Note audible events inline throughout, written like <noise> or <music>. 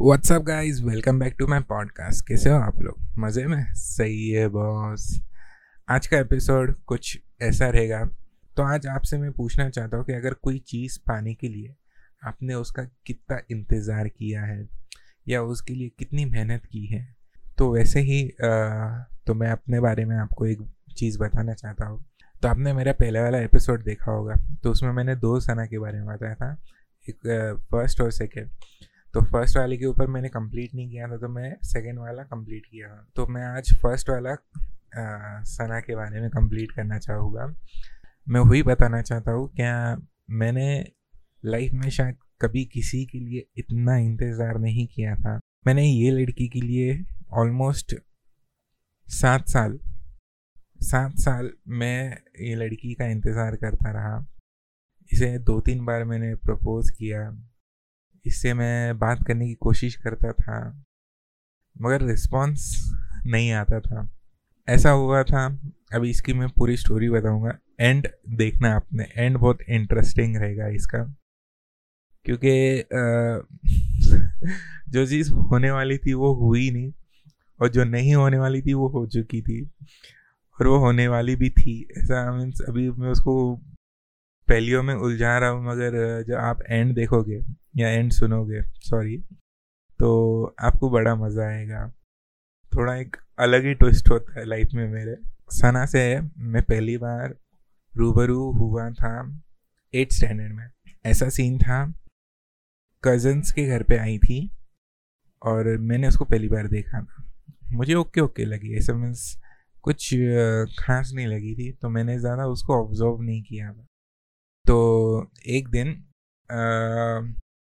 What's up guys welcome back to my podcast कैसे हो आप लोग? मज़े में? सही है बॉस। आज का एपिसोड कुछ ऐसा रहेगा। तो आज आपसे मैं पूछना चाहता हूँ कि अगर कोई चीज़ पाने के लिए आपने उसका कितना इंतज़ार किया है या उसके लिए कितनी मेहनत की है तो वैसे ही आ, तो मैं अपने बारे में आपको एक चीज़ बताना चाहता हूँ। तो आपने मेरा पहले वाला एपिसोड देखा होगा। तो उसमें मैंने दो सना के बारे में बताया था। एक फ़र्स्ट और सेकेंड तो फ़र्स्ट वाले के ऊपर मैंने कंप्लीट नहीं किया था तो मैं सेकेंड वाला कंप्लीट किया तो मैं आज फ़र्स्ट वाला सना के बारे में कंप्लीट करना चाहूँगा। मैं वही बताना चाहता हूँ, क्या मैंने लाइफ में शायद कभी किसी के लिए इतना इंतज़ार नहीं किया था? मैंने ये लड़की के लिए ऑलमोस्ट सात साल सात साल मैं ये लड़की का इंतज़ार करता रहा। इसे दो तीन बार मैंने प्रपोज़ किया। इससे मैं बात करने की कोशिश करता था, मगर रिस्पॉन्स नहीं आता था। ऐसा हुआ था अभी इसकी मैं पूरी स्टोरी बताऊँगा। एंड देखना आपने एंड बहुत इंटरेस्टिंग रहेगा इसका। क्योंकि <laughs> जो चीज़ होने वाली थी वो हुई नहीं, और जो नहीं होने वाली थी वो हो चुकी थी, और वो होने वाली भी थी। ऐसा मीन्स अभी मैं उसको पहलियों में उलझा रहा हूँ, मगर जब आप एंड देखोगे या एंड सुनोगे? सॉरी तो आपको बड़ा मज़ा आएगा। थोड़ा एक अलग ही ट्विस्ट होता है लाइफ में मेरे। सना से मैं पहली बार रूबरू हुआ था एट स्टैंडर्ड में। ऐसा सीन था। कज़न्स के घर पे आई थी और मैंने उसको पहली बार देखा था। मुझे ओके ओके लगी। ऐसा मीन्स कुछ खास नहीं लगी थी तो मैंने ज़्यादा उसको ऑब्ज़र्व नहीं किया था। तो एक दिन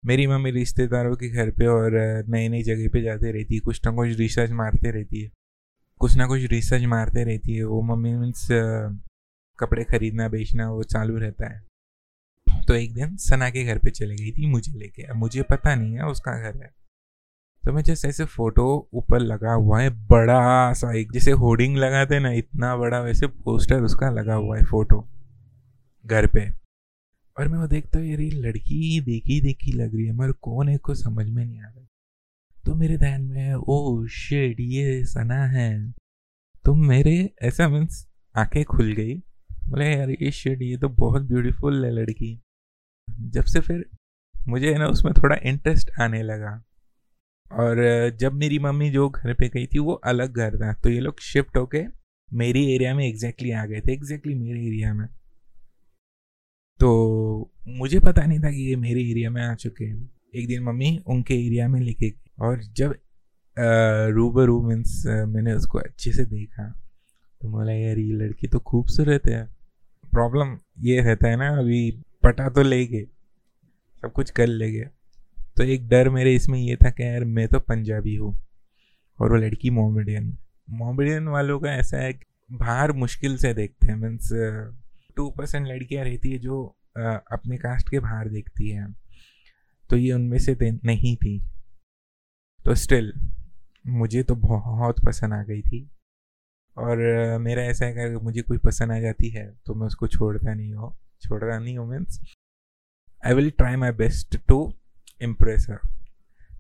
मेरी मम्मी रिश्तेदारों के घर पे और नई नई जगह पे जाते रहती है, कुछ ना कुछ रिसर्च मारते रहती है। कुछ ना कुछ रिसर्च मारते रहती है, वो मम्मी मीन्स कपड़े खरीदना, बेचना, वो चालू रहता है। तो एक दिन सना के घर पे चली गई थी, मुझे लेके। अब मुझे पता नहीं है उसका घर है। तो मैं जैसे ऐसे फ़ोटो ऊपर लगा हुआ है बड़ा सा एक, जैसे होर्डिंग लगाते ना, इतना बड़ा वैसे पोस्टर उसका लगा हुआ है फ़ोटो घर पे। और मैं वो देखता हूँ ये लड़की देखी देखी लग रही है, मगर कौन है को समझ में नहीं आ रहा। तो मेरे ध्यान में ओ शेड ये सना है। तो मेरे ऐसा मीन्स आँखें खुल गई। बोले, यार, ये शेड ये तो बहुत ब्यूटीफुल है लड़की। जब से फिर मुझे, है ना, उसमें थोड़ा इंटरेस्ट आने लगा। और जब मेरी मम्मी जो घर पे गई थी, वो अलग घर था। तो ये लोग शिफ्ट होके मेरी एरिया में एग्जैक्टली exactly आ गए थे एग्जैक्टली exactly मेरे एरिया में। तो मुझे पता नहीं था कि ये मेरे एरिया में आ चुके हैं। एक दिन मम्मी उनके एरिया में लेके और जब रूबरू मीन्स मैंने उसको अच्छे से देखा तो बोला, यार, ये लड़की तो खूबसूरत है। प्रॉब्लम ये रहता है ना, अभी पटा तो ले गए सब कुछ कर ले गए तो एक डर मेरे इसमें ये था कि, यार, मैं तो पंजाबी हूँ और वो लड़की मोमेडियन मोमेडियन वालों का ऐसा है बाहर मुश्किल से देखते हैं मीन्स टू परसेंट लड़कियाँ रहती है जो अपने कास्ट के बाहर देखती हैं। तो ये उनमें से नहीं थी। तो स्टिल मुझे तो बहुत पसंद आ गई थी। और मेरा ऐसा है कि अगर मुझे कोई पसंद आ जाती है तो मैं उसको छोड़ता नहीं हो। छोड़ता नहीं हूँ means I will try my best to impress her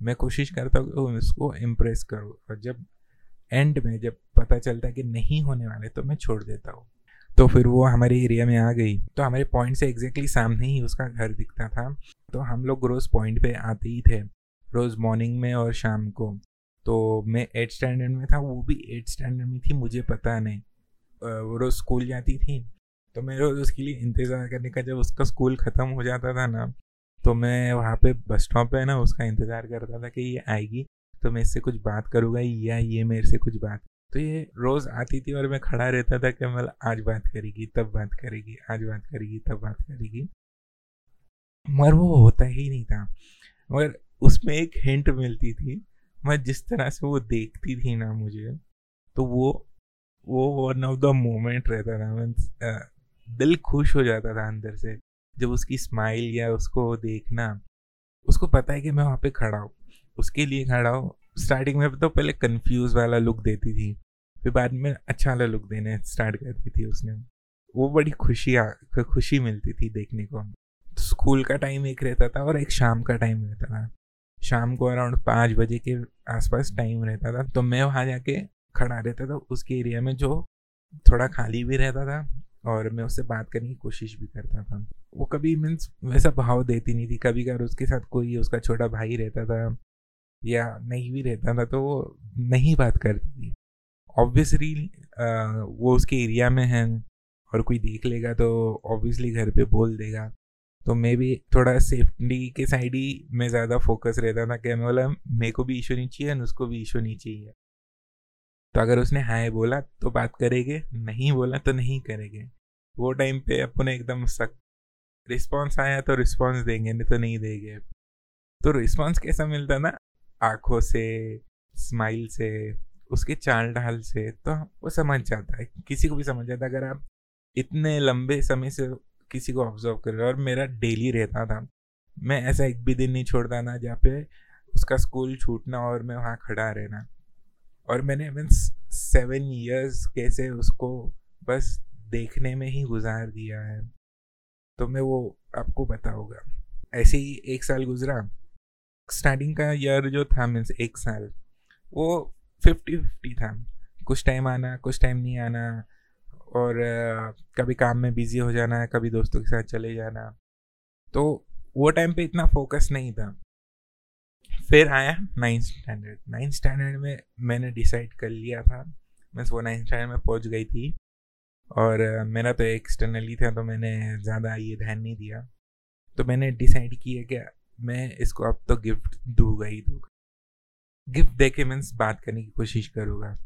मैं कोशिश करता हूँ कि उसको इम्प्रेस करूँ। और जब एंड में जब पता चलता है कि नहीं होने वाले तो मैं छोड़ देता हूँ। तो फिर वो हमारे एरिया में आ गई। तो हमारे पॉइंट से एग्जैक्टली सामने ही उसका घर दिखता था। तो हम लोग रोज़ पॉइंट पे आते ही थे, रोज़ मॉर्निंग में और शाम को। तो मैं एट स्टैंडर्ड में था, वो भी एट स्टैंडर्ड में थी, मुझे पता नहीं। वो रोज़ स्कूल जाती थी। तो मैं रोज़ उसके लिए इंतज़ार करने का, जब उसका स्कूल ख़त्म हो जाता था ना तो मैं वहाँ पे बस स्टॉप पे ना उसका इंतज़ार करता था कि ये आएगी तो मैं इससे कुछ बात करूँगा, या ये मेरे से कुछ बात तो ये रोज़ आती थी और मैं खड़ा रहता था कि मतलब आज बात करेगी, तब बात करेगी, आज बात करेगी, तब बात करेगी। मगर वो होता ही नहीं था। मगर उसमें एक हिंट मिलती थी, मैं जिस तरह से वो देखती थी ना मुझे तो वो वो वन ऑफ़ द मोमेंट रहता था। मीन्स दिल खुश हो जाता था अंदर से। जब उसकी स्माइल या उसको देखना, उसको पता है कि मैं वहाँ पे खड़ा हूँ। उसके लिए खड़ा हूँ स्टार्टिंग में तो पहले कंफ्यूज वाला लुक देती थी, फिर बाद में अच्छा वाला लुक देने स्टार्ट कर दी थी उसने। वो बड़ी खुशी खुशी मिलती थी देखने को। तो स्कूल का टाइम एक रहता था और एक शाम का टाइम रहता था। शाम को अराउंड पाँच बजे के आसपास टाइम रहता था। तो मैं वहाँ जाके खड़ा रहता था उसके एरिया में जो थोड़ा खाली भी रहता था और मैं उससे बात करने की कोशिश भी करता था। वो कभी मीन्स वैसा भाव देती नहीं थी। कभी कभार उसके साथ कोई उसका छोटा भाई रहता था या नहीं भी रहता था तो वो नहीं बात करती थी। ऑब्वियसली वो उसके एरिया में है और कोई देख लेगा तो ऑब्वियसली घर पे बोल देगा। तो मैं भी थोड़ा सेफ्टी के साइड ही मैं ज़्यादा फोकस रहता था कि मैं बोला, मेरे को भी इशू नहीं चाहिए और उसको भी इशू नहीं चाहिए। तो अगर उसने हाय बोला तो बात करेंगे, नहीं बोला तो नहीं करेंगे। वो टाइम पे अपने एकदम सख्त रिस्पॉन्स आया तो रिस्पॉन्स देंगे, नहीं तो नहीं देंगे। तो रिस्पॉन्स कैसा मिलता ना आँखों से स्माइल से, उसके चाल ढाल से तो वो समझ जाता है। किसी को भी समझ जाता है। अगर आप इतने लंबे समय से किसी को ऑब्ज़र्व कर रहे और मेरा डेली रहता था, मैं ऐसा एक भी दिन नहीं छोड़ता ना जहाँ पे उसका स्कूल छूटना और मैं वहाँ खड़ा रहना। और मैंने मीन्स सेवन ईयर्स कैसे उसको बस देखने में ही गुजार दिया है। तो मैं वो आपको बताऊँगा। ऐसे ही एक साल गुजरा। स्टार्टिंग का ईयर जो था मीन्स एक साल, वो फिफ्टी फिफ्टी था। कुछ टाइम आना, कुछ टाइम नहीं आना और कभी काम में बिज़ी हो जाना, कभी दोस्तों के साथ चले जाना। तो वो टाइम पे इतना फोकस नहीं था। फिर आया नाइन्थ स्टैंडर्ड नाइन्थ स्टैंडर्ड में मैंने डिसाइड कर लिया था। मीन्स वो नाइन्थ स्टैंडर्ड में पहुँच गई थी। और मेरा तो एक्सटर्नली था तो मैंने ज़्यादा ये ध्यान नहीं दिया। तो मैंने डिसाइड किया कि मैं इसको अब तो गिफ्ट दूँगा ही दूँगा। गिफ्ट दे के मीन्स बात करने की कोशिश करूँगा।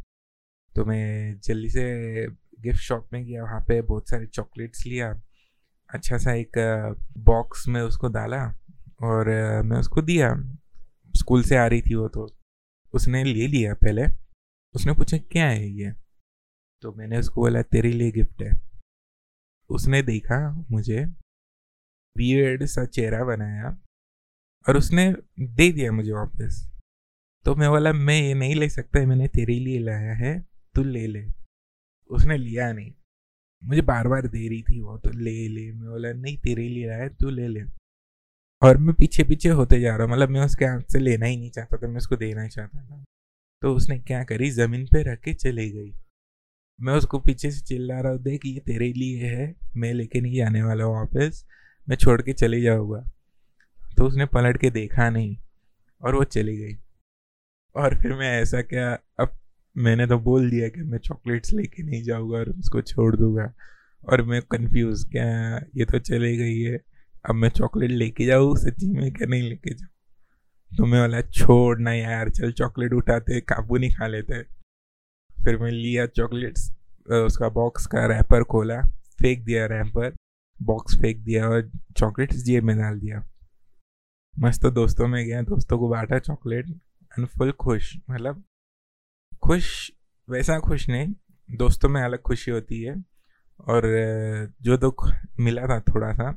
तो मैं जल्दी से गिफ्ट शॉप में गया, वहाँ पे बहुत सारे चॉकलेट्स लिया। अच्छा सा एक बॉक्स में उसको डाला और मैं उसको दिया। स्कूल से आ रही थी वो तो। उसने ले लिया पहले। उसने पूछा, क्या है ये? तो मैंने उसको बोला, तेरे लिए गिफ्ट है। उसने देखा मुझे। वियर्ड सा चेहरा बनाया। और उसने दे दिया मुझे वापस। तो मैं बोला, मैं ये नहीं ले सकता मैंने तेरे लिए लाया है, तू ले ले। उसने लिया नहीं। मुझे बार बार दे रही थी वो तो ले ले। मैं बोला, नहीं, तेरे लिए लाया तू ले ले। और मैं पीछे पीछे होते जा रहा हूँ। मतलब मैं उसके हाथ से लेना ही नहीं चाहता था, मैं उसको देना ही चाहता था। तो उसने क्या करी? ज़मीन पे रख के चली गई। मैं उसको पीछे से चिल्ला रहा हूँ, देख, ये तेरे लिए है, मैं लेके नहीं आने वाला हूँ वापस, मैं छोड़ के चले जाऊँगा। तो उसने पलट के देखा नहीं और वो चली गई। और फिर मैं ऐसा क्या, अब मैंने तो बोल दिया कि मैं चॉकलेट्स लेके नहीं जाऊँगा और उसको छोड़ दूँगा। और मैं कंफ्यूज क्या ये तो चले गई है, अब मैं चॉकलेट लेके जाऊँ सच्ची में क्या नहीं लेके जाऊँ? तो मैं बोला, छोड़ ना यार, चल चॉकलेट उठाते, काबू नहीं खा लेते। फिर मैं लिया चॉकलेट्स उसका बॉक्स का रैपर खोला, फेंक दिया रैपर बॉक्स फेंक दिया और चॉकलेट्स जेब में डाल दिया। मस्त दोस्तों में गया दोस्तों को बांटा चॉकलेट एंड फुल खुश मतलब खुश, वैसा खुश नहीं, दोस्तों में अलग खुशी होती है और जो दुख मिला था थोड़ा सा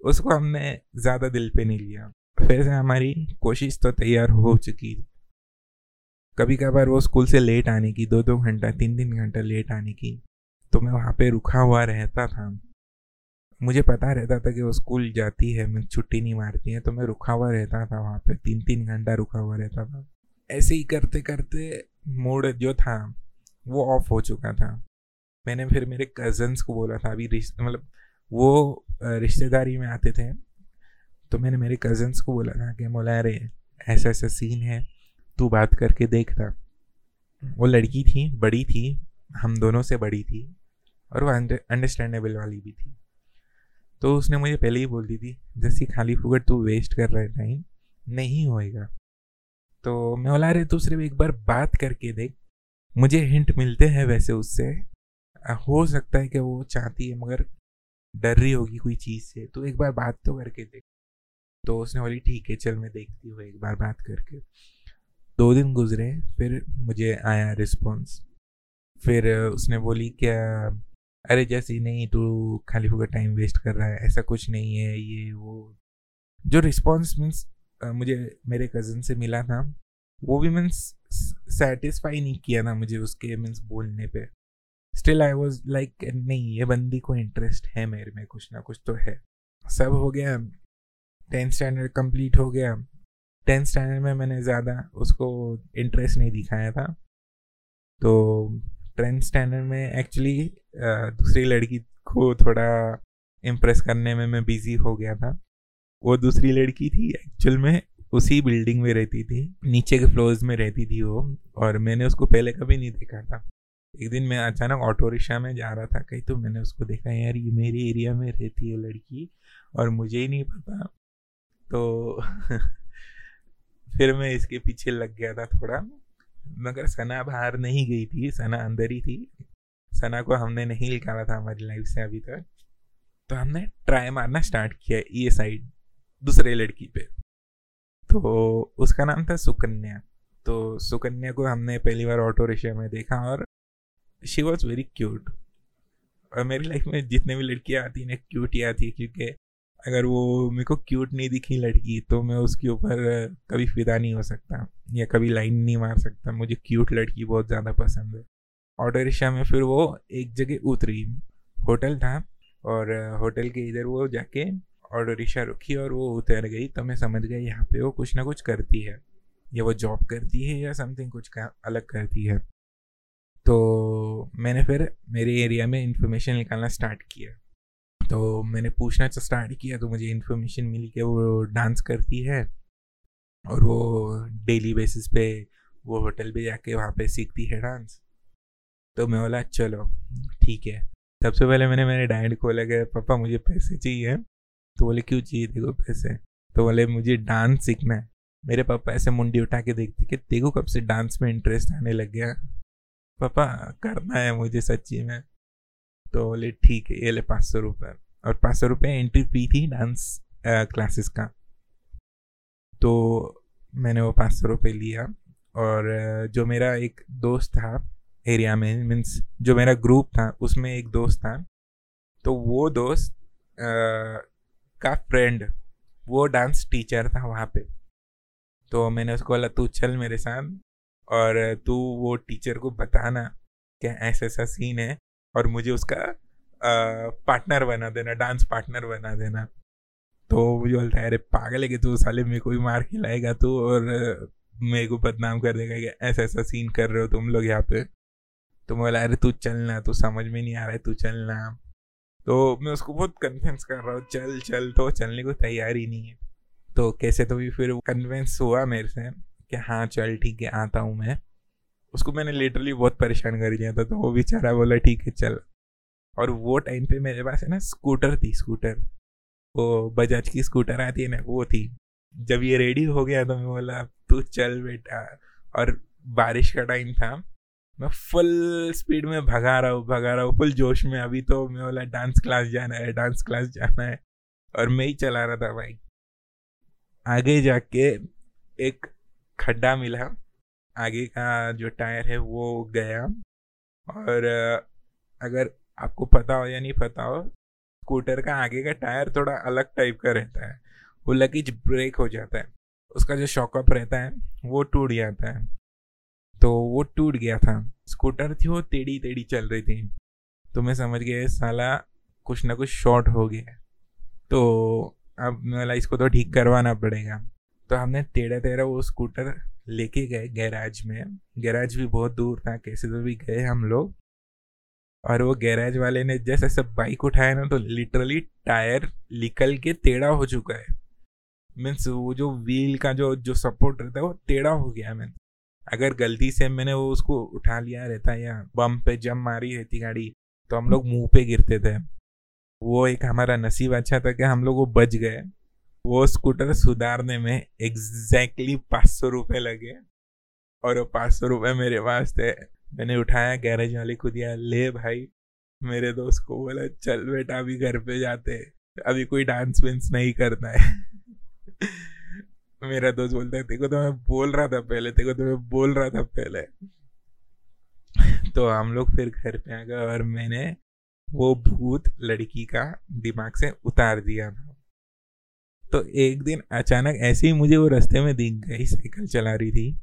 उसको हमने ज़्यादा दिल पे नहीं लिया। फिर से हमारी कोशिश तो तैयार हो चुकी थी कभी कभार वो स्कूल से लेट आने की दो दो घंटा तीन तीन घंटा लेट आने की तो मैं वहाँ पे रुका हुआ रहता था। मुझे पता रहता था कि वो स्कूल जाती है, मैं छुट्टी नहीं मारती है तो मैं रुका हुआ रहता था वहाँ पे तीन तीन घंटा रुका हुआ रहता था। ऐसे ही करते करते मूड जो था, वो ऑफ़ हो चुका था। मैंने फिर मेरे कज़न्स को बोला था, अभी रिश्ते मतलब वो रिश्तेदारी में आते थे तो मैंने मेरे कज़न्स को बोला था कि बोला अरे ऐसा ऐसा सीन है, तू बात करके देखना वो लड़की थी, बड़ी थी, हम दोनों से बड़ी थी, और वो अंडरस्टैंडेबल वाली भी थी। तो उसने मुझे पहले ही बोल दी थी, जैसी खाली फुगट तू वेस्ट कर रहा है टाइम नहीं होएगा। तो मैं बोला रहे तू सिर्फ़ एक बार बात करके देख, मुझे हिंट मिलते हैं वैसे उससे। हो सकता है कि वो चाहती है, मगर डर रही होगी कोई चीज़ से तो एक बार बात तो करके देख। तो उसने बोली, ठीक है, चल मैं देखती हूँ एक बार बात करके। दो दिन गुजरे, फिर मुझे आया रिस्पॉन्स फिर उसने बोली, क्या अरे जैसे नहीं तो खाली होकर टाइम वेस्ट कर रहा है, ऐसा कुछ नहीं है, ये, वो। जो रिस्पॉन्स मीन्स मुझे, मेरे कज़न से मिला था, वो भी मीन्स सेटिस्फाई नहीं किया था मुझे उसके मीन्स बोलने पे। स्टिल आई वॉज़ लाइक नहीं, ये बंदी को इंटरेस्ट है मेरे में, कुछ ना कुछ तो है। सब हो गया। टेंथ स्टैंडर्ड कंप्लीट हो गया। टेंथ स्टैंडर्ड में मैंने ज़्यादा उसको इंटरेस्ट नहीं दिखाया था। तो टेंथ स्टैंडर्ड में एक्चुअली दूसरी लड़की को थोड़ा इम्प्रेस करने में मैं बिज़ी हो गया था। वो दूसरी लड़की थी एक्चुअल में, उसी बिल्डिंग में रहती थी, नीचे के फ्लोर्स में रहती थी वो, और मैंने उसको पहले कभी नहीं देखा था। एक दिन मैं अचानक ऑटो रिक्शा में जा रहा था, कहीं तो मैंने उसको देखा, यार, ये मेरे एरिया में रहती है लड़की, और मुझे ही नहीं पता। तो <laughs> फिर मैं इसके पीछे लग गया था थोड़ा। मगर सना बाहर नहीं गई थी, सना अंदर ही थी। सना को हमने नहीं निकाला था हमारी लाइफ से अभी तक। तो हमने ट्राई मारना स्टार्ट किया ये साइड दूसरे लड़की पे। तो उसका नाम था सुकन्या। तो सुकन्या को हमने पहली बार ऑटो रिक्शा में देखा और शी वॉज़ वेरी क्यूट और मेरी लाइफ में जितने भी लड़कियाँ आती हैं क्यूट ही आती है, क्योंकि अगर वो मेरे को क्यूट नहीं दिखी लड़की तो मैं उसके ऊपर कभी फिदा नहीं हो सकता या कभी लाइन नहीं मार सकता। मुझे क्यूट लड़की बहुत ज़्यादा पसंद है। ऑटो रिक्शा में फिर वो एक जगह उतरी। होटल था और होटल के इधर वो जाके ऑटो रिक्शा रुकी और वो उतर गई। तो मैं समझ गया यहाँ पे वो कुछ ना कुछ करती है। या वो जॉब करती है या समथिंग कुछ का अलग करती है। तो मैंने फिर मेरे एरिया में इंफॉर्मेशन निकालना स्टार्ट किया। तो मैंने पूछना स्टार्ट किया तो मुझे इन्फॉर्मेशन मिली कि वो डांस करती है और वो डेली बेसिस पे वो होटल पे जाके वहाँ पे सीखती है डांस तो मैं बोला, चलो, ठीक है। सबसे पहले मैंने मेरे डैड को बोला कि, पापा, मुझे पैसे चाहिए। तो बोले, क्यों चाहिए देखो पैसे? तो बोले, मुझे डांस सीखना है। मेरे पापा ऐसे मुंडी उठा के देखते कि देखो कब से डांस में इंटरेस्ट आने लग गया। पापा, करना है मुझे, सच्ची में। तो बोले ठीक है ये ले पाँच सौ रुपये और पाँच सौ रुपये एंट्री फ़ी थी डांस क्लासेस का। तो मैंने वो पाँच सौ रुपये लिया और जो मेरा एक दोस्त था एरिया में मीन्स जो मेरा ग्रुप था उसमें एक दोस्त था। तो वो दोस्त आ, का फ्रेंड वो डांस टीचर था वहाँ पे। तो मैंने उसको बोला तू चल मेरे साथ और तू वो टीचर को बताना क्या ऐसा ऐसा सीन है और मुझे उसका पार्टनर बना देना डांस पार्टनर बना देना। तो मुझे बोलता है, अरे, पागल है कि तू, साले, मेरे को भी मार खिलाएगा तू और मेरे को बदनाम कर देगा कि ऐसा ऐसा सीन कर रहे हो तुम लोग यहाँ पे। तो मैं बोला, अरे, तू चलना, तू समझ में नहीं आ रहा है, तू चलना। तो मैं उसको बहुत कन्विंस कर रहा हूँ, चल चल तो चलने को तैयार ही नहीं है। तो कैसे तो भी फिर कन्विंस हुआ मेरे से कि हाँ चल, ठीक है, आता हूँ मैं। उसको मैंने लिटरली बहुत परेशान कर दिया था तो वो बेचारा बोला, ठीक है, चल। और वो टाइम पे मेरे पास है ना स्कूटर थी स्कूटर वो बजाज की स्कूटर आती है ना, वो थी। जब ये रेडी हो गया तो मैं बोला, तू चल बेटा। और बारिश का टाइम था, मैं फुल स्पीड में भगा रहा हूँ, भगा रहा हूँ फुल जोश में। अभी तो मैं बोला डांस क्लास जाना है डांस क्लास जाना है। और मैं ही चला रहा था भाई। आगे जाके एक खड्डा मिला। आगे का जो टायर है वो गया। और अगर आपको पता हो या नहीं पता हो, स्कूटर का आगे का टायर थोड़ा अलग टाइप का रहता है। वो लगेज ब्रेक हो जाता है। उसका जो शॉकअप रहता है, वो टूट जाता है। तो वो टूट गया था। स्कूटर थी, वो टेढ़ी टेढ़ी चल रही थी। तो मैं समझ गया साला कुछ ना कुछ शॉर्ट हो गया तो अब मतलब इसको तो ठीक करवाना पड़ेगा। तो हमने टेढ़ा टेढ़ा वो स्कूटर लेके गए गैराज में। गैराज भी बहुत दूर था, कैसे तो भी गए हम लोग। और वो गैराज वाले ने जैसे सब बाइक उठाया ना तो लिटरली टायर निकल के टेढ़ा हो चुका है। मीन्स वो जो व्हील का जो जो सपोर्ट रहता है, वो टेढ़ा हो गया मीन्स अगर गलती से मैंने वो उसको उठा लिया रहता या बम पे जम मारी रहती गाड़ी तो हम लोग मुँह पे गिरते थे। वो एक हमारा नसीब अच्छा था कि हम लोग वो बच गए। वो स्कूटर सुधारने में एग्जैक्टली पाँच सौ रुपये लगे और वो पाँच सौ रुपये मेरे पास थे। मैंने उठाया गैरेज वाले को दिया ले भाई। मेरे दोस्त को बोला, चल बेटा, अभी घर पे जाते। अभी कोई डांस वेंस नहीं करना है। मेरा दोस्त बोलता है देखो तो मैं बोल रहा था पहले देखो तो मैं बोल रहा था पहले। तो हम लोग फिर घर पे आ गए और मैंने वो भूत लड़की का दिमाग से उतार दिया था। तो एक दिन अचानक ऐसे ही मुझे वो रास्ते में दिख गई, साइकिल चला रही थी।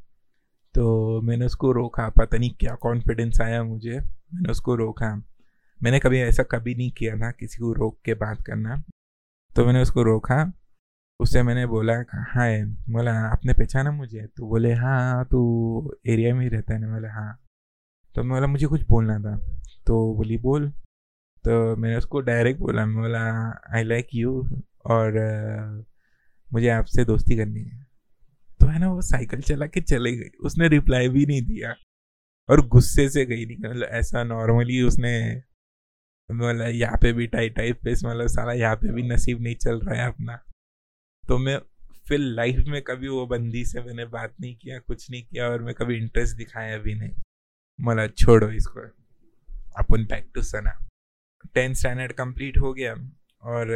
तो मैंने उसको रोका, पता नहीं क्या कॉन्फिडेंस आया मुझे। मैंने उसको रोका। मैंने कभी ऐसा कभी नहीं किया था किसी को रोक के बात करना। तो मैंने उसको रोका। उससे मैंने बोला हाँ? बोला, आपने पहचाना मुझे? तो बोले हाँ तू एरिया में ही रहता है ना? बोला हाँ। तो मैं बोला, मुझे कुछ बोलना था। तो बोली, बोल। तो मैंने उसको डायरेक्ट बोला। मैं बोला आई लाइक यू और मुझे आपसे दोस्ती करनी है। तो है ना, वो साइकिल चला के चले गई। उसने रिप्लाई भी नहीं दिया। और गुस्से से गई नहीं मतलब ऐसा नॉर्मली उसने मतलब यहाँ पे भी टाइट टाइप पे मतलब सारा यहाँ पे भी नसीब नहीं चल रहा है अपना। तो मैं फिर लाइफ में कभी वो बंदी से मैंने बात नहीं किया, कुछ नहीं किया और मैं कभी इंटरेस्ट दिखाया भी नहीं। मतलब छोड़ो इसको। अपन back to Sana tenth standard complete हो गया। और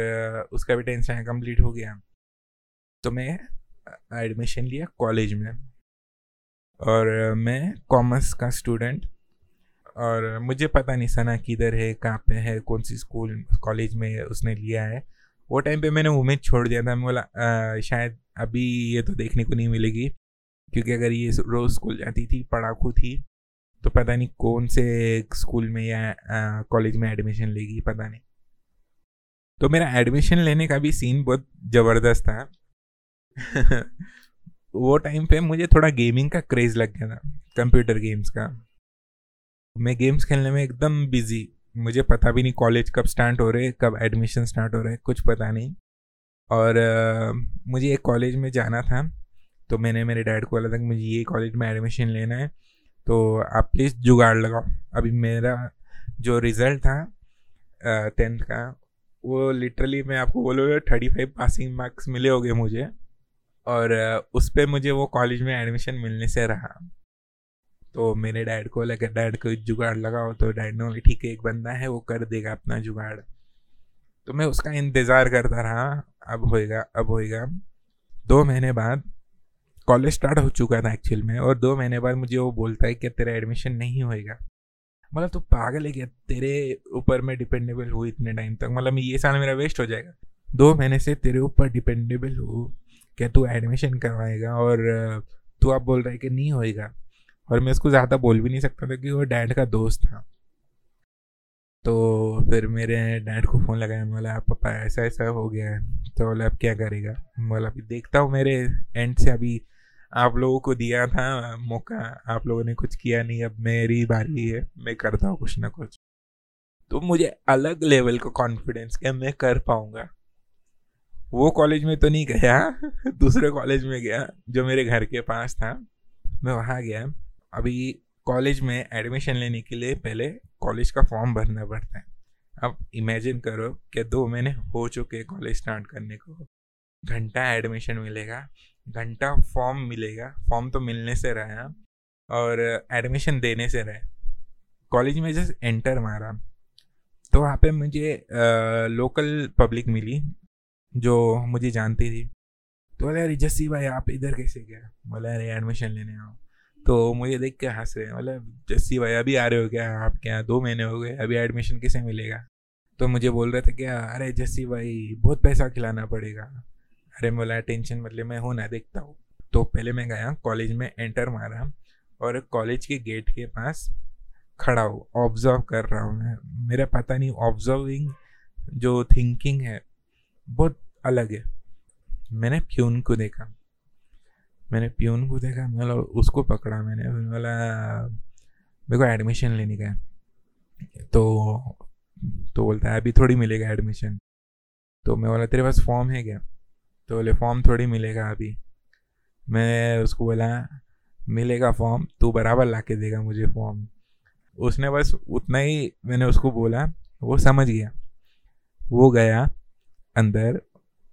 उसका भी स्टैंडर्ड कंप्लीट हो गया। तो मैं एडमिशन लिया कॉलेज में। और मैं कॉमर्स का स्टूडेंट। और, मुझे पता नहीं सना किधर है, कहाँ पे है, कौन सी स्कूल, कॉलेज में उसने लिया है। वो टाइम पे मैंने उम्मीद छोड़ दिया था मैं बोला शायद अभी ये तो देखने को नहीं मिलेगी। क्योंकि अगर ये रोज़ स्कूल जाती थी पढ़ाकू थी तो पता नहीं कौन से स्कूल में या कॉलेज में एडमिशन लेगी, पता नहीं। तो मेरा एडमिशन लेने का भी सीन बहुत ज़बरदस्त था। <laughs> वो टाइम पे मुझे थोड़ा गेमिंग का क्रेज़ लग गया था कंप्यूटर गेम्स का। मैं गेम्स खेलने में एकदम बिज़ी मुझे पता भी नहीं कॉलेज कब स्टार्ट हो रहे कब एडमिशन स्टार्ट हो रहे कुछ पता नहीं। और आ, मुझे एक कॉलेज में जाना था तो मैंने मेरे डैड को बोला था कि मुझे ये कॉलेज में एडमिशन लेना है तो आप प्लीज़ जुगाड़ लगाओ। अभी मेरा जो रिज़ल्ट था टेंथ का वो लिटरली मैं आपको बोलूँगा थर्टी फाइव पासिंग मार्क्स मिले हो मुझे। और उस पर मुझे वो कॉलेज में एडमिशन मिलने से रहा। तो मेरे डैड को लगा डैड को जुगाड़ लगाओ तो डैड ने ठीक है, एक बंदा है, वो कर देगा अपना जुगाड़। तो मैं उसका इंतज़ार करता रहा। अब होएगा अब होएगा। दो महीने बाद कॉलेज स्टार्ट हो चुका था एक्चुअल में, और दो महीने बाद मुझे वो बोलता है कि तेरा एडमिशन नहीं होएगा। मतलब तू पागल है क्या? तेरे ऊपर मैं डिपेंडेबल हूँ इतने टाइम तक। मतलब ये साल मेरा वेस्ट हो जाएगा। दो महीने से तेरे ऊपर डिपेंडेबल हूँ। क्या तू एडमिशन करवाएगा? और तू आप बोल रहा है कि नहीं होएगा। और मैं उसको ज़्यादा बोल भी नहीं सकता था कि वो डैड का दोस्त था। तो फिर मेरे डैड को फ़ोन लगाया। बोला, आप पापा ऐसा ऐसा हो गया है। तो बोला, अब क्या करेगा? बोला, अभी देखता हूँ मेरे एंड से अभी आप लोगों को दिया था मौका, आप लोगों ने कुछ किया नहीं, अब मेरी बारी है, मैं करता हूँ कुछ ना कुछ। तो मुझे अलग लेवल का कॉन्फिडेंस कि मैं कर पाऊँगा? वो कॉलेज में तो नहीं गया, दूसरे कॉलेज में गया, जो मेरे घर के पास था, मैं वहाँ गया। अभी कॉलेज में एडमिशन लेने के लिए पहले कॉलेज का फॉर्म भरना पड़ता है। अब इमेजिन करो कि दो महीने हो चुके कॉलेज स्टार्ट करने को। घंटा एडमिशन मिलेगा घंटा फॉर्म मिलेगा। फॉर्म तो मिलने से रहा और एडमिशन देने से रहे। कॉलेज में जस्ट एंटर मारा। तो वहाँ पे मुझे आ, लोकल पब्लिक मिली जो मुझे जानती थी। तो बोले अरे जस्सी भाई आप इधर कैसे गया बोला अरे एडमिशन लेने आओ। तो मुझे देख के हंस रहे मतलब जस्सी भाई अभी आ रहे हो क्या? आप क्या दो महीने हो गए। अभी एडमिशन कैसे मिलेगा? तो मुझे बोल रहे थे क्या अरे जस्सी भाई बहुत पैसा खिलाना पड़ेगा। अरे बोला टेंशन मतलब मैं हूँ ना, देखता हूँ। तो पहले मैं गया, कॉलेज में एंटर मारा और कॉलेज के गेट के पास खड़ा हूँ ऑब्ज़र्व कर रहा हूँ मैं। मेरा पता नहीं ऑब्जर्विंग जो थिंकिंग है, बहुत अलग है। मैंने प्यून को देखा। मैंने प्यून को देखा मतलब उसको पकड़ा मैंने। बोला, मेरे को एडमिशन लेने का तो तो बोलता है, अभी थोड़ी मिलेगा एडमिशन तो मैं बोला, तेरे पास फॉर्म है क्या? तो बोले, फॉर्म थोड़ी मिलेगा अभी। मैं उसको बोला, मिलेगा फॉर्म, तू बराबर ला के देगा मुझे फॉर्म। उसने बस उतना ही मैंने उसको बोला, वो समझ गया। वो गया अंदर,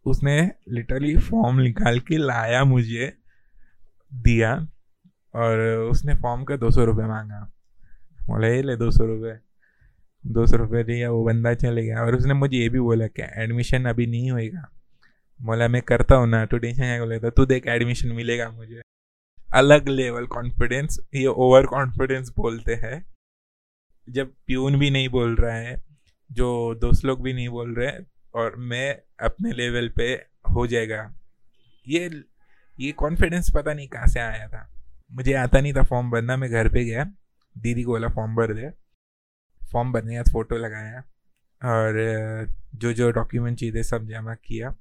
उसने लिटरली फॉर्म निकाल के लाया मुझे, दिया, और उसने फॉर्म का दो सौ रुपये मांगा। बोला, ये ले दो सौ रुपये। दो सौ रुपये दिया, वो बंदा चले गया, और उसने मुझे ये भी बोला कि एडमिशन अभी नहीं होएगा। बोला, मैं करता हूँ ना, तू टेंशन क्या बोला, तू देख एडमिशन मिलेगा मुझे. अलग लेवल कॉन्फिडेंस ये ओवर कॉन्फिडेंस बोलते हैं। जब प्यून भी नहीं बोल रहा है, जो दोस्त लोग भी नहीं बोल रहे, और मैं अपने लेवल पे हो जाएगा, ये ये कॉन्फिडेंस पता नहीं कहाँ से आया था। मुझे आता नहीं था फॉर्म भरना, मैं घर पे गया, दीदी को बोला फॉर्म भर दे। फॉर्म भरने के फ़ोटो लगाया, और, जो जो डॉक्यूमेंट चाहिए सब जमा किया।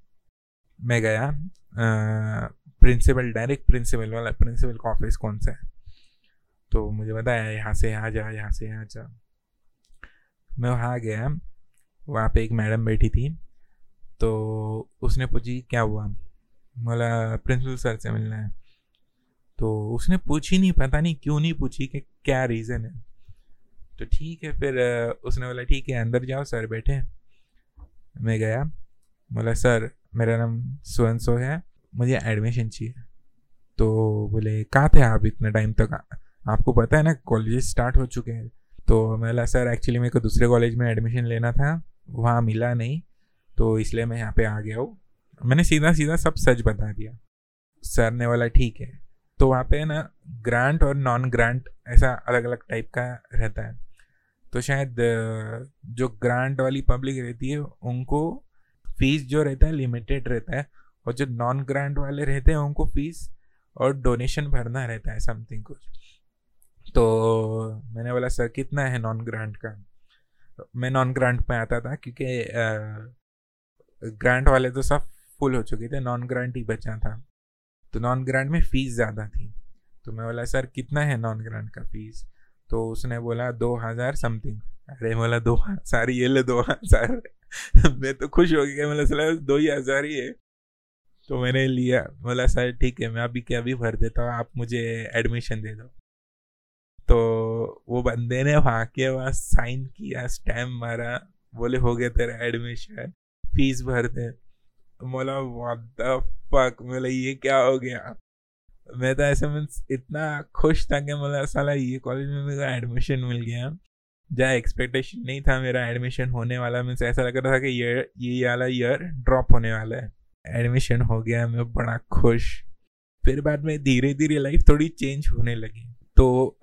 मैं गया प्रिंसिपल डायरेक्ट प्रिंसिपल वाला प्रिंसिपल का ऑफ़िस कौन सा है? तो मुझे बताया, यहाँ से यहाँ जा, यहाँ से यहाँ जा। मैं वहाँ गया, वहाँ पे एक मैडम बैठी थी तो उसने पूछी, क्या हुआ? बोला, प्रिंसिपल सर से मिलना है। तो उसने पूछी नहीं, पता नहीं क्यों नहीं पूछी कि क्या रीज़न है। तो ठीक है, फिर उसने बोला, ठीक है, अंदर जाओ, सर बैठे मैं गया बोला, सर, मेरा नाम सुवन सो है, मुझे एडमिशन चाहिए। तो बोले, कहाँ थे आप इतने टाइम तक? आपको पता है ना कॉलेज स्टार्ट हो चुके हैं। तो बोला, सर एक्चुअली मेरे को दूसरे कॉलेज में एडमिशन लेना था, वहाँ मिला नहीं तो इसलिए मैं यहाँ पे आ गया हूँ। मैंने सीधा सीधा सब सच बता दिया। सर ने बोला, ठीक है। तो वहाँ पे ना ग्रांट और नॉन ग्रांट ऐसा अलग अलग टाइप का रहता है। तो शायद, जो ग्रांट वाली पब्लिक रहती है, उनको फ़ीस जो रहता है लिमिटेड रहता है और जो नॉन ग्रांट वाले रहते हैं, उनको फ़ीस और डोनेशन भरना रहता है समथिंग कुछ। तो मैंने बोला, सर, कितना है नॉन ग्रांट का? तो मैं नॉन ग्रांट में आता था, क्योंकि ग्रांट वाले तो सब फुल हो चुके थे नॉन ग्रांट ही बचा था। तो नॉन ग्रांट में फ़ीस ज़्यादा थी। तो मैं बोला, सर, कितना है नॉन ग्रांट का फ़ीस तो उसने बोला, दो हज़ार समथिंग. अरे, बोला, दो हज़ार, ये ले दो हज़ार. <laughs> मैं तो खुश हो गया मतलब सला, दो ही हज़ार ही है। तो मैंने लिया, बोला, सर, ठीक है, मैं अभी क्या अभी भर देता हूँ, आप मुझे एडमिशन दे दो। तो वो बंदे ने वहाँ के वहाँ साइन किया स्टैम्प मारा, बोले, हो गया तेरा एडमिशन फ़ीस भर दे। बोला फक बोला, ये क्या हो गया? मैं तो ऐसे मीन्स इतना खुश था कि मतलब साला ये कॉलेज में मेरा एडमिशन मिल गया। जहाँ एक्सपेक्टेशन नहीं था मेरा एडमिशन होने वाला, मीन्स ऐसा लग रहा था कि ये ये वाला ईयर ड्रॉप होने वाला है। एडमिशन हो गया, मैं बड़ा खुश। फिर बाद में धीरे धीरे लाइफ थोड़ी चेंज होने लगी। तो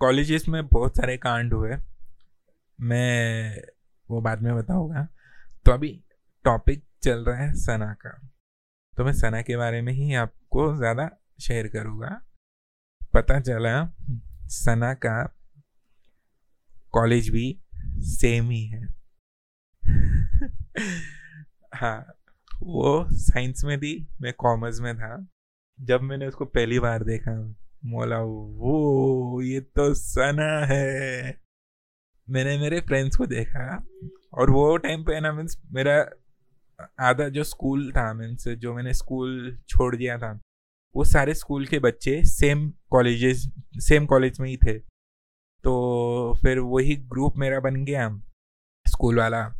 कॉलेजेस में बहुत सारे कांड हुए। मैं, वो बाद में बताऊँगा। तो अभी टॉपिक चल रहा है सना का। तो मैं सना के बारे में ही आपको ज़्यादा शेयर करूँगा। पता चला, सना का कॉलेज भी सेम ही है। <laughs> हाँ वो साइंस में थी, मैं कॉमर्स में था। जब मैंने उसको पहली बार देखा मोला वो, ये तो सना है। मैंने मेरे फ्रेंड्स को देखा, और वो टाइम पे ना, मीन्स मेरा आधा जो स्कूल था मीन्स जो मैंने स्कूल छोड़ दिया था, वो सारे स्कूल के बच्चे सेम कॉलेजेस सेम कॉलेज में ही थे। तो फिर वही ग्रुप मेरा बन गया स्कूल वाला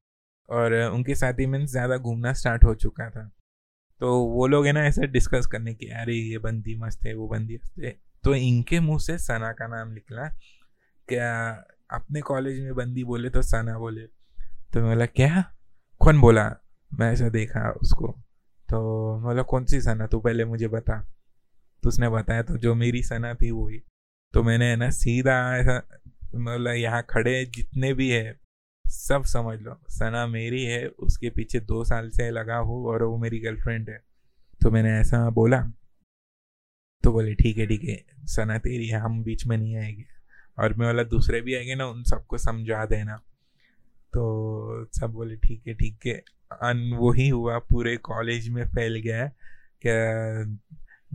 और उनके साथ ही मीन्स ज़्यादा घूमना स्टार्ट हो चुका था। तो वो लोग है ना ऐसे डिस्कस करने की, अरे, ये बंदी मस्त है, वो बंदी मस्त है। तो इनके मुँह से सना का नाम निकला। क्या अपने कॉलेज में बंदी बोले तो सना बोले? तो मैं बोला, क्या? कौन बोला? मैं ऐसा देखा उसको। तो मतलब कौन सी सना? तू पहले मुझे बता। तो उसने बताया तो जो मेरी सना थी वही तो मैंने है ना सीधा ऐसा मतलब यहाँ खड़े जितने भी है, सब समझ लो। सना मेरी है, उसके पीछे दो साल से लगा हूँ और वो मेरी गर्लफ्रेंड है। तो मैंने ऐसा बोला। तो बोले, ठीक है ठीक है, सना तेरी है, हम बीच में नहीं आएँगे। और मैं बोला दूसरे भी आएँगे ना, उन सबको समझा देना। तो सब बोले, ठीक है ठीक है। अन वही हुआ, पूरे कॉलेज में फैल गया क्या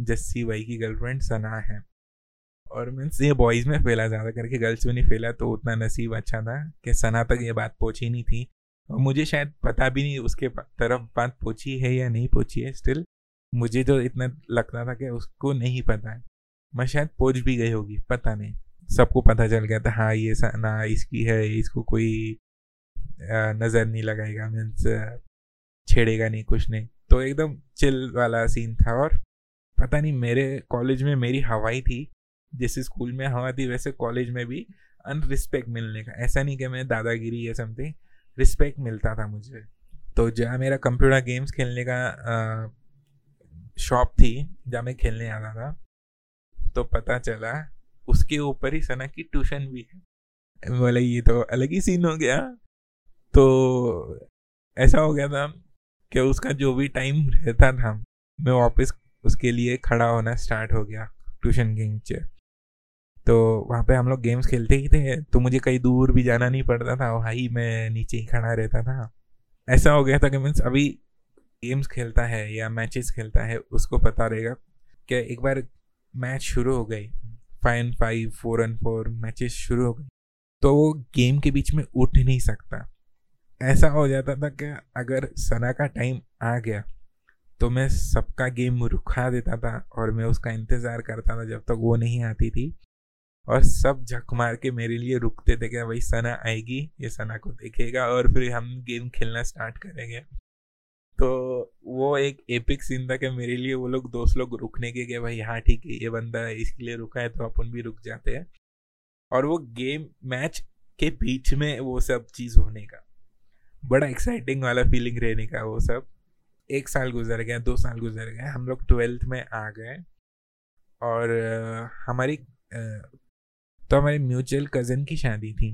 जस्सी भाई की गर्लफ्रेंड सना है। और मीन्स ये बॉयज़ में फैला ज़्यादा करके गर्ल्स में नहीं फैला तो उतना नसीब अच्छा था कि सना तक ये बात पहुँची नहीं थी। और मुझे शायद पता भी नहीं उसके तरफ़ बात पहुँची है या नहीं पहुँची है स्टिल मुझे तो इतना लगता था कि उसको नहीं पता है। मैं शायद पहुँच भी गई होगी, पता नहीं। सबको पता चल गया था हाँ ये सना इसकी है, इसको कोई नज़र नहीं लगाएगा मीन्स छेड़ेगा नहीं, कुछ नहीं। तो एकदम चिल वाला सीन था और पता नहीं, मेरे कॉलेज में मेरी हवाई थी, जैसे स्कूल में हवा थी, वैसे कॉलेज में भी अनरिस्पेक्ट मिलने का। ऐसा नहीं कि मैं दादागिरी या समथिंग रिस्पेक्ट मिलता था मुझे। तो जहाँ मेरा कंप्यूटर गेम्स खेलने का शॉप थी, जहाँ मैं खेलने आता था तो पता चला, उसके ऊपर ही सना की ट्यूशन भी है। बोले, ये तो अलग ही सीन हो गया। तो ऐसा हो गया था कि उसका जो भी टाइम रहता था, मैं वापस उसके लिए खड़ा होना स्टार्ट हो गया ट्यूशन के नीचे। तो वहाँ पे हम लोग गेम्स खेलते ही थे तो मुझे कहीं दूर भी जाना नहीं पड़ता था ही मैं नीचे ही खड़ा रहता था। ऐसा हो गया था कि मीन्स अभी गेम्स खेलता है या मैचेस खेलता है, उसको पता रहेगा कि एक बार मैच शुरू हो गई। Five and five four and four matches शुरू हो गई। तो वो गेम के बीच में उठ नहीं सकता। ऐसा हो जाता था कि अगर सना का टाइम आ गया तो मैं सबका गेम रुखा देता था और मैं उसका इंतज़ार करता था जब तक वो नहीं आती थी। और सब झक मार के मेरे लिए रुकते थे कि भाई सना आएगी, ये सना को देखेगा और फिर हम गेम खेलना स्टार्ट करेंगे। तो वो एक एपिक सीन था कि मेरे लिए वो लोग दोस्त लोग रुकने के कि भाई हाँ ठीक है, ये बंदा इसके लिए रुका है तो अपन भी रुक जाते हैं। और वो गेम मैच के बीच में वो सब चीज़ होने का। बड़ा एक्साइटिंग वाला फीलिंग रहने का वो सब। एक साल गुजर गया, दो साल गुजर गए, हम लोग ट्वेल्थ में आ गए। और हमारी तो हमारी म्यूचुअल कज़न की शादी थी।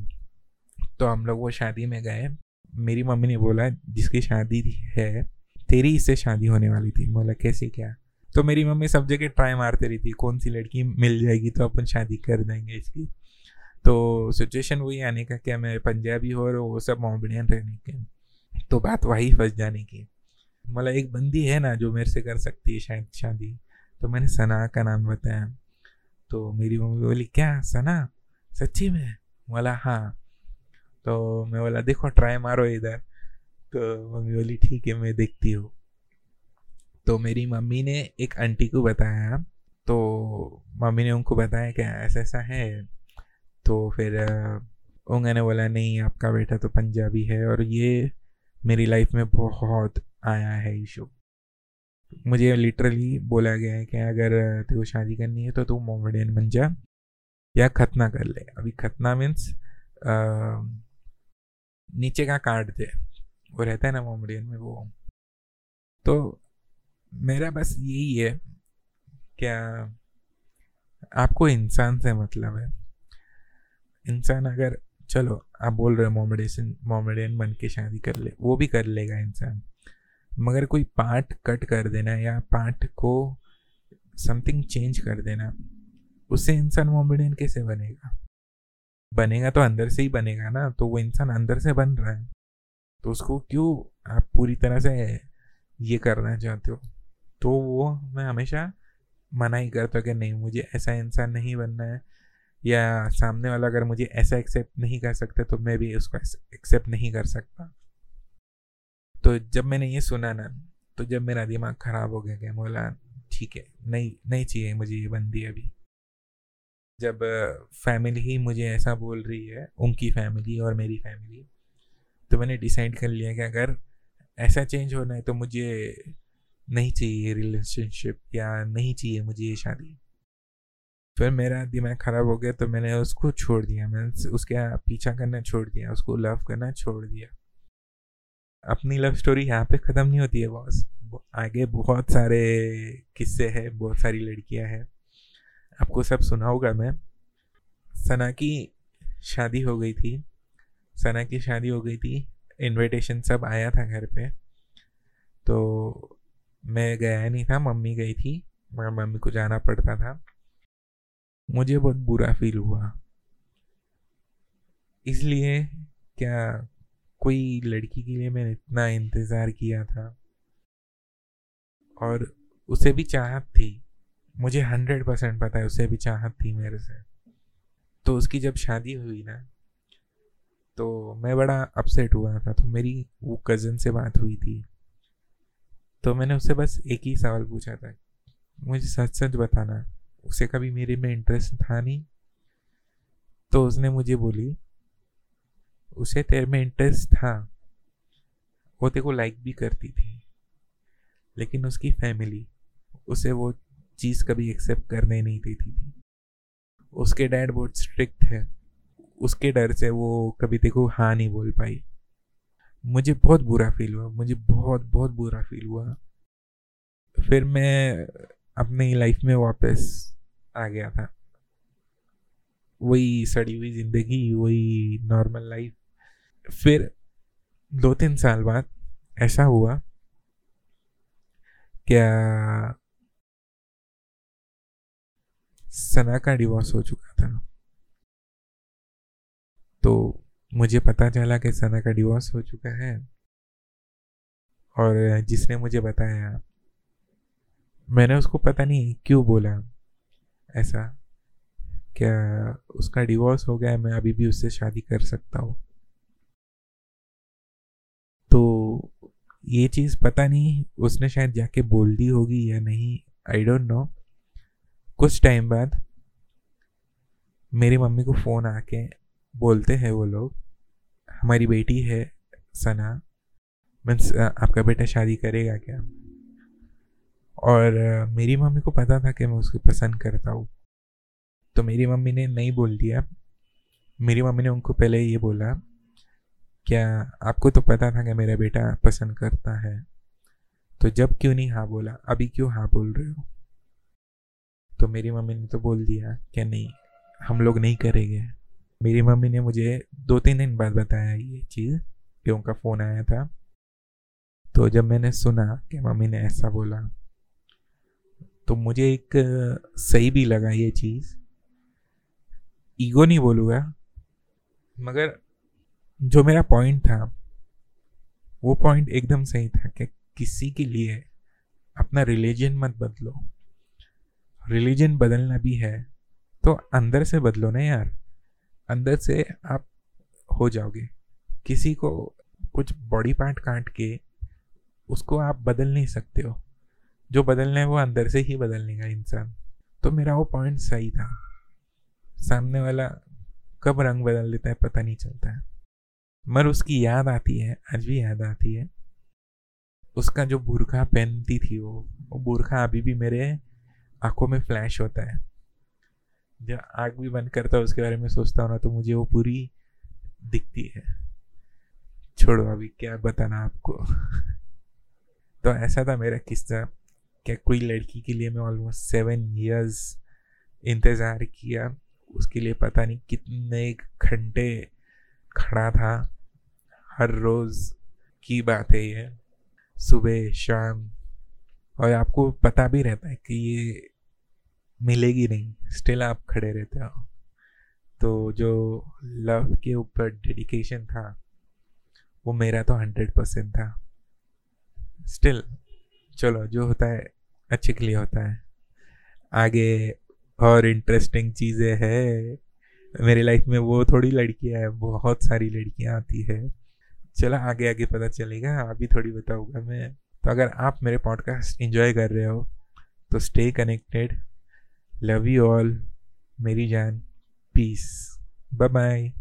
तो हम लोग वो शादी में गए। मेरी मम्मी ने बोला, जिसकी शादी है, तेरी इससे शादी होने वाली थी। बोला, कैसे, क्या? तो मेरी मम्मी सब जगह ट्राई मारते रही थी, कौन सी लड़की मिल जाएगी तो अपन शादी कर देंगे इसकी। तो सिचुएशन वही आने का क्या मैं पंजाबी हो और वो सब मोहम्मदियन रहने के। तो बात वही फंस जाने की। मतलब एक बंदी है ना जो मेरे से कर सकती है शायद शादी। तो मैंने सना का नाम बताया। तो मेरी मम्मी बोली, क्या सना? सच्ची में? बोला हाँ। तो मैं बोला, देखो ट्राई मारो इधर। तो मम्मी बोली, ठीक है, मैं देखती हूँ। तो मेरी मम्मी ने एक आंटी को बताया। तो मम्मी ने उनको बताया क्या ऐसा ऐसा है। तो फिर उन्होंने बोला, नहीं, आपका बेटा तो पंजाबी है। और ये मेरी लाइफ में बहुत आया है इशू मुझे लिटरली बोला गया है कि अगर तेरे को शादी करनी है तो तू मोमेडियन बन जा, या खतना कर ले। अभी खतना मीन्स नीचे का काट दे। वो रहता है ना मोमेडियन में वो। तो मेरा बस यही है, क्या आपको इंसान से मतलब है। इंसान अगर, चलो, आप बोल रहे हो मोमेडियन मोमेडियन बन के शादी कर ले, वो भी कर लेगा इंसान। मगर कोई पार्ट कट कर देना या पार्ट को समथिंग चेंज कर देना, उससे इंसान मोमेडियन कैसे बनेगा? बनेगा तो अंदर से ही बनेगा ना तो वो इंसान अंदर से बन रहा है। तो उसको क्यों आप पूरी तरह से ये करना चाहते हो? तो वो मैं हमेशा मना ही करता हूँ कि नहीं, मुझे ऐसा इंसान नहीं बनना है। या सामने वाला अगर मुझे ऐसा एक्सेप्ट नहीं कर सकता तो मैं भी उसको एक्सेप्ट नहीं कर सकता। तो जब मैंने ये सुना ना तो जब मेरा दिमाग ख़राब हो गया क्या बोला, ठीक है नहीं नहीं चाहिए मुझे ये बंदी अभी। जब फैमिली ही मुझे ऐसा बोल रही है, उनकी फैमिली और मेरी फैमिली तो मैंने डिसाइड कर लिया कि अगर ऐसा चेंज होना है तो मुझे नहीं चाहिए रिलेशनशिप या नहीं चाहिए मुझे ये शादी। फिर मेरा दिमाग ख़राब हो गया तो मैंने उसको छोड़ दिया। मैंने उसके पीछा करना छोड़ दिया, उसको लव करना छोड़ दिया। अपनी लव स्टोरी यहाँ पे ख़त्म नहीं होती है बॉस आगे बहुत सारे किस्से हैं, बहुत सारी लड़कियाँ हैं। आपको सब सुना होगा मैं। सना की शादी हो गई थी। सना की शादी हो गई थी। इनविटेशन सब आया था घर पे। तो मैं गया नहीं था, मम्मी गई थी। मम्मी को जाना पड़ता था। मुझे बहुत बुरा फील हुआ। इसलिए क्या कोई लड़की के लिए मैंने इतना इंतज़ार किया था? और उसे भी चाहत थी। मुझे हंड्रेड परसेंट पता है, उसे भी चाहत थी मेरे से। तो उसकी जब शादी हुई ना तो मैं बड़ा अपसेट हुआ था। तो मेरी वो कज़न से बात हुई थी। तो मैंने उससे बस एक ही सवाल पूछा था, मुझे सच सच बताना। उसे कभी मेरे में इंटरेस्ट था नहीं। तो उसने मुझे बोली, उसे तेरे में इंटरेस्ट था। वो तेरे को लाइक भी करती थी, लेकिन उसकी फैमिली उसे वो चीज़ कभी एक्सेप्ट करने नहीं देती थी। उसके डैड बहुत स्ट्रिक्ट है। उसके डर से वो कभी को हाँ नहीं बोल पाई। मुझे बहुत बुरा फील हुआ, मुझे बहुत बहुत बुरा फील हुआ। फिर मैं अपनी लाइफ में वापस आ गया था। वही सड़ी हुई ज़िंदगी, वही नॉर्मल लाइफ फिर दो तीन साल बाद ऐसा हुआ, क्या सना का डिवोर्स हो चुका था। तो मुझे पता चला कि सना का डिवोर्स हो चुका है। और जिसने मुझे बताया, मैंने उसको पता नहीं क्यों बोला। ऐसा? क्या उसका डिवोर्स हो गया है? मैं अभी भी उससे शादी कर सकता हूँ? तो ये चीज़ पता नहीं, उसने शायद जाके बोल दी होगी या नहीं आई डोंट नो कुछ टाइम बाद मेरी मम्मी को फ़ोन आके बोलते हैं वो लोग, हमारी बेटी है, सना, मीन्स, आपका बेटा शादी करेगा क्या? और मेरी मम्मी को पता था कि मैं उसको पसंद करता हूँ। तो मेरी मम्मी ने नहीं बोल दिया। मेरी मम्मी ने उनको पहले ये बोला, क्या आपको तो पता था कि मेरा बेटा पसंद करता है? तो जब क्यों नहीं हाँ बोला? अभी क्यों हाँ बोल रहे हो? तो मेरी मम्मी ने तो बोल दिया कि नहीं, हम लोग नहीं करेंगे। मेरी मम्मी ने मुझे दो तीन दिन बाद बताया ये चीज़ कि उनका फ़ोन आया था। तो जब मैंने सुना कि मम्मी ने ऐसा बोला तो मुझे एक सही भी लगा ये चीज़। ईगो नहीं बोलूँगा, मगर जो मेरा पॉइंट था, वो पॉइंट एकदम सही था कि किसी के लिए अपना रिलीजन मत बदलो। रिलीजन बदलना भी है तो अंदर से बदलो ना यार। अंदर से आप हो जाओगे। किसी को कुछ बॉडी पार्ट काट के, उसको आप बदल नहीं सकते हो। जो बदलना है वो अंदर से ही बदलने का इंसान। तो मेरा वो पॉइंट सही था। सामने वाला कब रंग बदल देता है पता नहीं चलता है। मगर उसकी याद आती है, आज भी याद आती है। उसका जो बुरखा पहनती थी वो वो बुरखा अभी भी मेरे आँखों में फ्लैश होता है। जब आग भी बंद करता हूँ, उसके बारे में सोचता हूँ ना तो मुझे वो पूरी दिखती है। छोड़ो अभी, क्या बताना आपको? <laughs> तो ऐसा था मेरा किस्सा। क्या कोई लड़की के लिए मैं ऑलमोस्ट सेवन इयर्स इंतज़ार किया। उसके लिए पता नहीं कितने घंटे खड़ा था। हर रोज़ की बात है ये, सुबह, शाम। और आपको पता भी रहता है कि ये मिलेगी नहीं। स्टिल आप खड़े रहते हो। तो जो लव के ऊपर डेडिकेशन था, वो मेरा तो हंड्रेड परसेंट था। स्टिल चलो, जो होता है, अच्छे के लिए होता है। आगे और इंटरेस्टिंग चीज़ें है। मेरी लाइफ में वो थोड़ी लड़कियाँ है, बहुत सारी लड़कियाँ आती है। चलो, आगे आगे पता चलेगा। आप अभी थोड़ी बताऊँगा मैं। तो अगर आप मेरे पॉडकास्ट इंजॉय कर रहे हो तो stay connected love you all मेरी जान। Piece bye bye